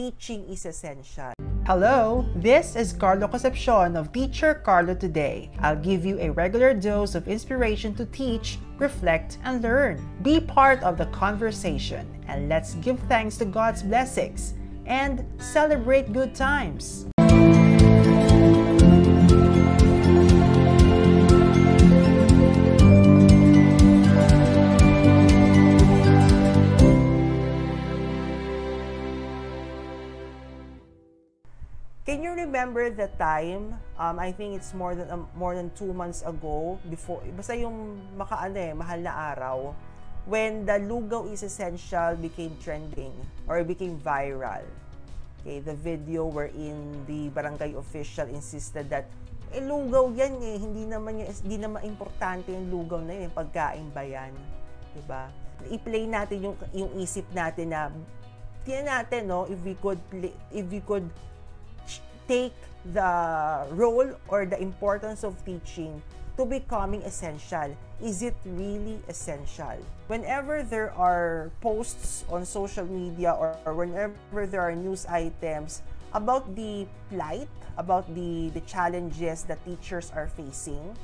teaching is essential. Hello, this is Carlo Concepcion of Teacher Carlo Today. I'll give you a regular dose of inspiration to teach, reflect, and learn. Be part of the conversation and let's give thanks to God's blessings and celebrate good times. Can you remember the time? Um, I think it's more than um, more than two months ago before basta yung makaano eh, mahal na araw when the lugaw is essential became trending or became viral. Okay, the video wherein the barangay official insisted that eh lugaw yan eh, hindi naman yung, hindi naman importante yung lugaw na yun, pagkain ba yan? 'Di ba? I-play natin yung yung isip natin na tingnan natin no if we could play, if we could take the role or the importance of teaching to becoming essential. Is it really essential? Whenever there are posts on social media or, whenever there are news items about the plight, about the, the challenges that teachers are facing,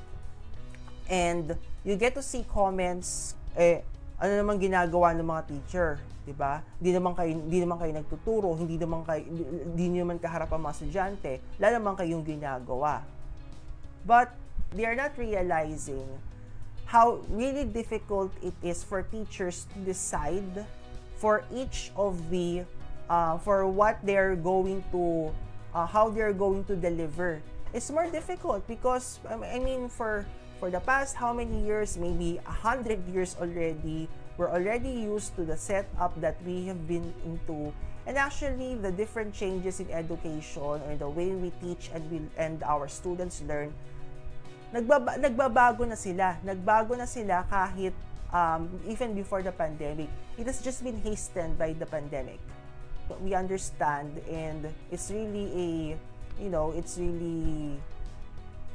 and you get to see comments, eh, ano naman ginagawa ng mga teacher, 'di ba? Hindi naman kayo hindi naman kayo nagtuturo, hindi naman kayo hindi naman kaharap ang mga estudyante, wala naman kayong ginagawa. But they are not realizing how really difficult it is for teachers to decide for each of the uh, for what they're going to uh, how they're going to deliver. It's more difficult because I mean for for the past how many years, maybe a hundred years already, we're already used to the setup that we have been into. And actually, the different changes in education or the way we teach and we, and our students learn, nagbaba, nagbabago na sila. Nagbago na sila kahit um, even before the pandemic. It has just been hastened by the pandemic. We understand and it's really a, you know, it's really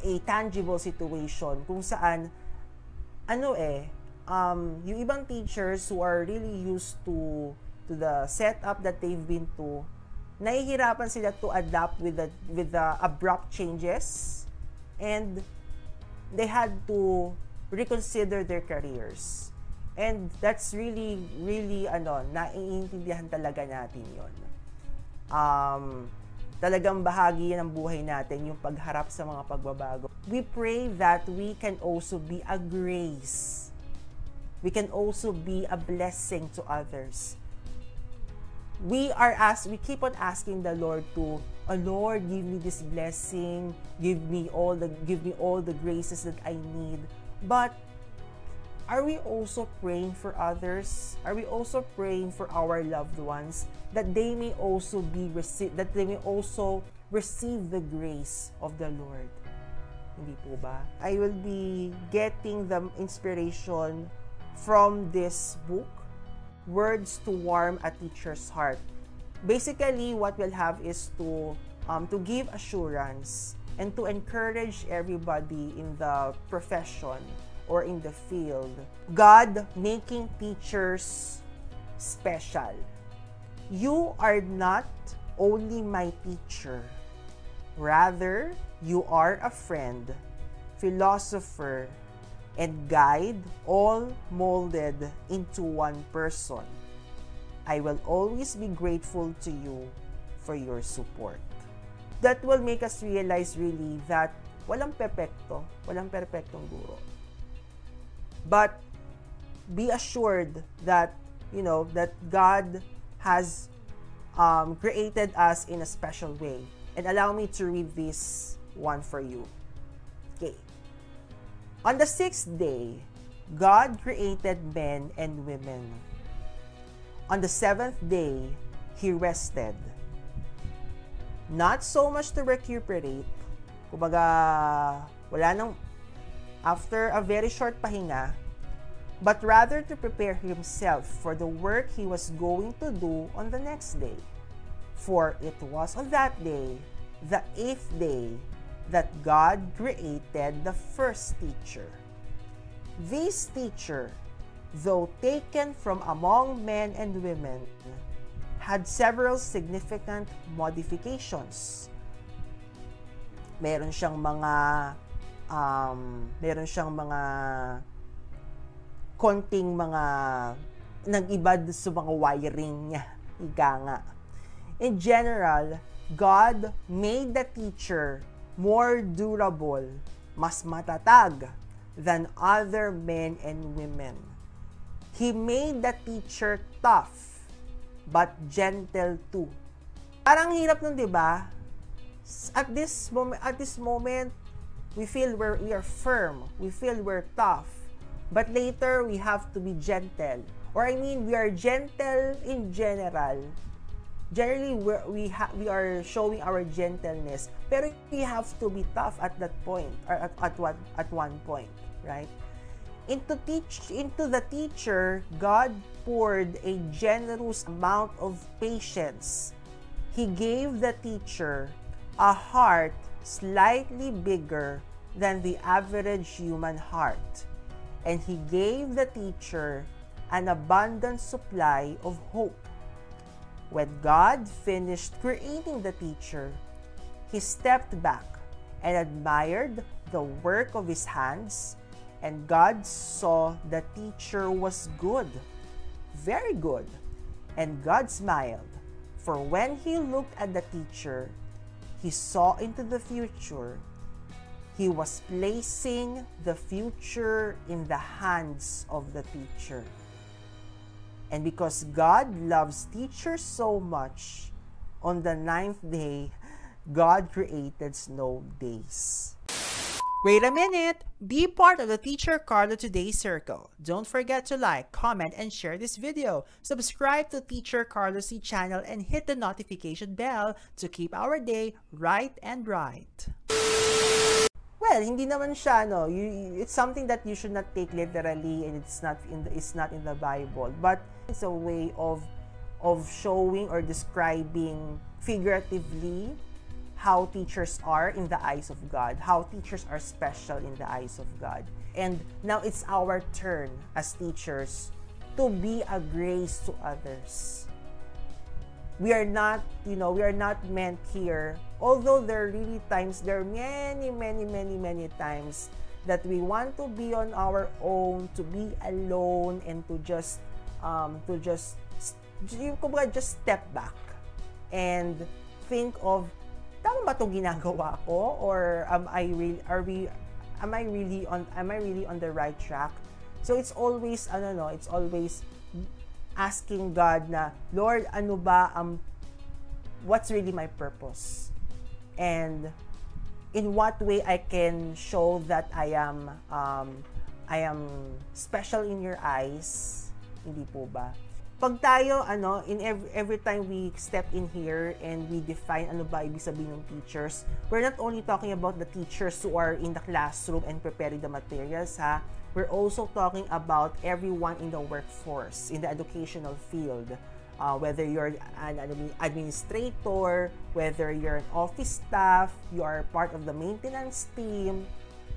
a tangible situation kung saan ano eh um, yung ibang teachers who are really used to to the setup that they've been to nahihirapan sila to adapt with the with the abrupt changes and they had to reconsider their careers. And that's really really ano naiintindihan talaga natin yon um talagang bahagi yan ng buhay natin, yung pagharap sa mga pagbabago. We pray that we can also be a grace. We can also be a blessing to others. We are asked, we keep on asking the Lord to, oh Lord, give me this blessing, give me all the give me all the graces that I need. But are we also praying for others? Are we also praying for our loved ones that they may also be receive that they may also receive the grace of the Lord? Hindi po ba? I will be getting the inspiration from this book, Words to Warm a Teacher's Heart. Basically, what we'll have is to um, to give assurance and to encourage everybody in the profession or in the field. God making teachers special. You are not only my teacher. Rather, you are a friend, philosopher, and guide, all molded into one person. I will always be grateful to you for your support. That will make us realize really that walang pepekto, walang perpektong guro. But be assured that, you know, that God has um, created us in a special way. And allow me to read this one for you. Okay. On the sixth day, God created men and women. On the seventh day, He rested. Not so much to recuperate, kumbaga, wala nang, after a very short pahinga, but rather to prepare himself for the work he was going to do on the next day. For it was on that day, the eighth day, that God created the first teacher. This teacher, though taken from among men and women, had several significant modifications. Meron siyang mga um, meron siyang mga konting mga nag-iba sa mga wiring niya. Ika nga. In general, God made the teacher more durable, mas matatag than other men and women. He made the teacher tough, but gentle too. Parang hirap nun, di ba? At this moment, at this moment, we feel we're, we are firm. We feel we're tough. But later, we have to be gentle. Or I mean, we are gentle in general. Generally, we're, we, ha- we are showing our gentleness. Pero we have to be tough at that point. Or at, at, one, at one point. Right? Into, teach, into the teacher, God poured a generous amount of patience. He gave the teacher a heart slightly bigger than the average human heart. And he gave the teacher an abundant supply of hope. When God finished creating the teacher, he stepped back and admired the work of his hands, and God saw the teacher was good, very good. And God smiled, for when he looked at the teacher, he saw into the future. He was placing the future in the hands of the teacher. And because God loves teachers so much, on the ninth day, God created snow days. Wait a minute! Be part of the Teacher Carlo Today Circle. Don't forget to like, comment, and share this video. Subscribe to Teacher Carlo C channel and hit the notification bell to keep our day right and bright. Well, hindi naman siya no. You, it's something that you should not take literally and it's not in the, it's not in the Bible, but it's a way of of showing or describing figuratively how teachers are in the eyes of God, how teachers are special in the eyes of God. And now it's our turn as teachers to be a grace to others. We are not, you know, we are not meant here, although there are really times, there are many, many, many, many times that we want to be on our own, to be alone, and to just, um, to just, kumbaga, just step back and think of tama ba 'tong ginagawa ko or am I really are we am I really on am I really on the right track? So it's always ano no, it's always asking God na, Lord, ano ba ang what's really my purpose? And in what way I can show that I am um, I am special in your eyes? Hindi po ba? Pag tayo, ano, in every, every time we step in here and we define ano ba ibig sabihin ng teachers, we're not only talking about the teachers who are in the classroom and preparing the materials, ha? We're also talking about everyone in the workforce, in the educational field. Uh, whether you're an administrator, whether you're an office staff, you are part of the maintenance team,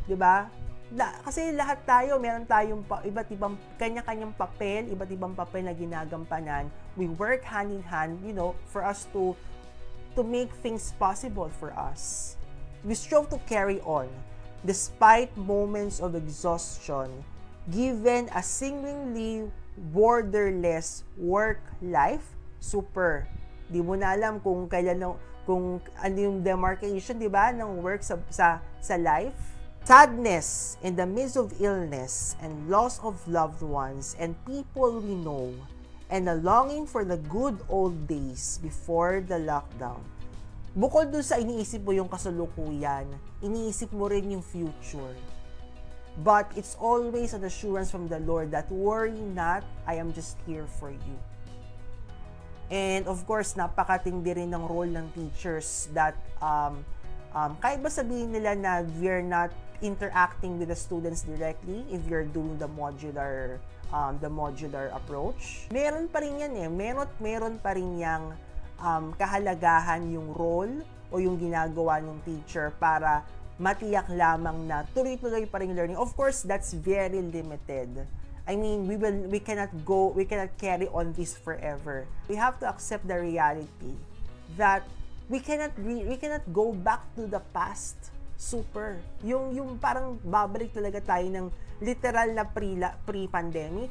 di ba? Da, kasi lahat tayo, meron tayong pa, iba't ibang kanya-kanyang papel, iba't ibang papel na ginagampanan. We work hand in hand, you know, for us to to make things possible for us. We strive to carry on despite moments of exhaustion, given a seemingly borderless work life, super. Di mo na alam kung kailan kung ano yung demarcation, di ba, ng work sa sa sa life Sadness in the midst of illness and loss of loved ones and people we know, and a longing for the good old days before the lockdown. Bukod dun sa iniisip mo yung kasalukuyan, iniisip mo rin yung future. But it's always an assurance from the Lord that worry not, I am just here for you. And of course, napakatindi rin ng role ng teachers that um, um, kahit ba sabihin nila na we're not interacting with the students directly if you're doing the modular um, the modular approach. Meron pa rin yan eh. Meron, meron pa rin yang um, kahalagahan yung role o yung ginagawa ng teacher para matiyak lamang na tuloy-tuloy pa rin learning. Of course, that's very limited. I mean, we will we cannot go we cannot carry on this forever. We have to accept the reality that we cannot re, we cannot go back to the past super. Yung yung parang babalik talaga tayo ng literal na pre pre-pandemic.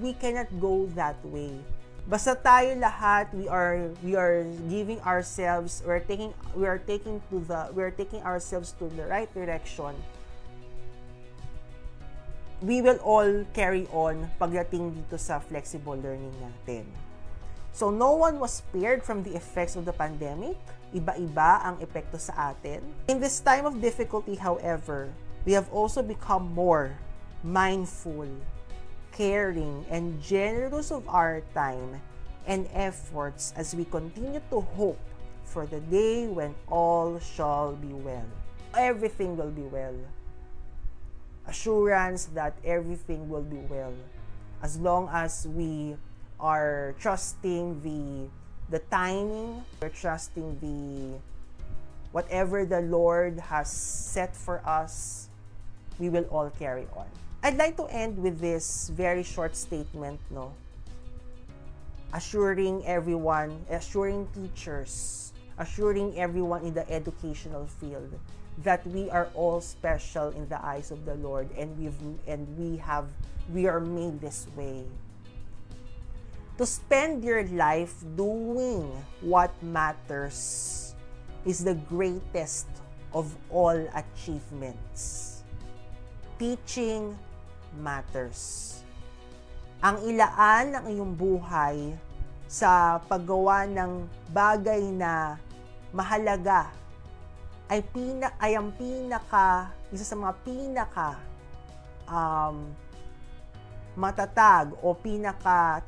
We cannot go that way. Basta tayo lahat we are we are giving ourselves we're taking we are taking to the we are taking ourselves to the right direction we will all carry on pagdating dito sa flexible learning natin. So, no one was spared from the effects of the pandemic. Iba-iba ang epekto sa atin. In this time of difficulty, however, we have also become more mindful, caring, and generous of our time and efforts as we continue to hope for the day when all shall be well. Everything will be well assurance that everything will be well as long as we are trusting the the timing we're trusting the whatever the lord has set for us we will all carry on i'd like to end with this very short statement no assuring everyone assuring teachers assuring everyone in the educational field that we are all special in the eyes of the Lord and we've and we have we are made this way. To spend your life doing what matters is the greatest of all achievements. Teaching matters. Ang ilaan ng iyong buhay sa paggawa ng bagay na mahalaga ay pina ay ang pinaka isa sa mga pinaka um, matatag o pinaka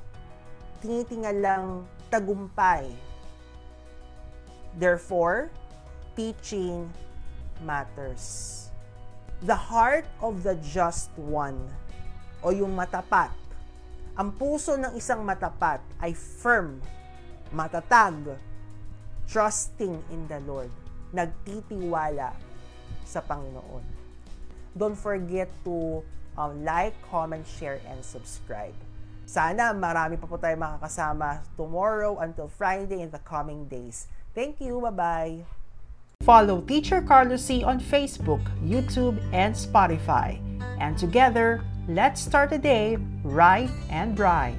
tinitingalang tagumpay. Therefore, teaching matters. The heart of the just one o yung matapat. Ang puso ng isang matapat ay firm, matatag, trusting in the Lord nagtitiwala sa Panginoon. Don't forget to um, like, comment, share, and subscribe. Sana marami pa po tayo makakasama tomorrow until Friday in the coming days. Thank you. Bye-bye. Follow Teacher Carlos C on Facebook, YouTube, and Spotify. And together, let's start the day right and bright.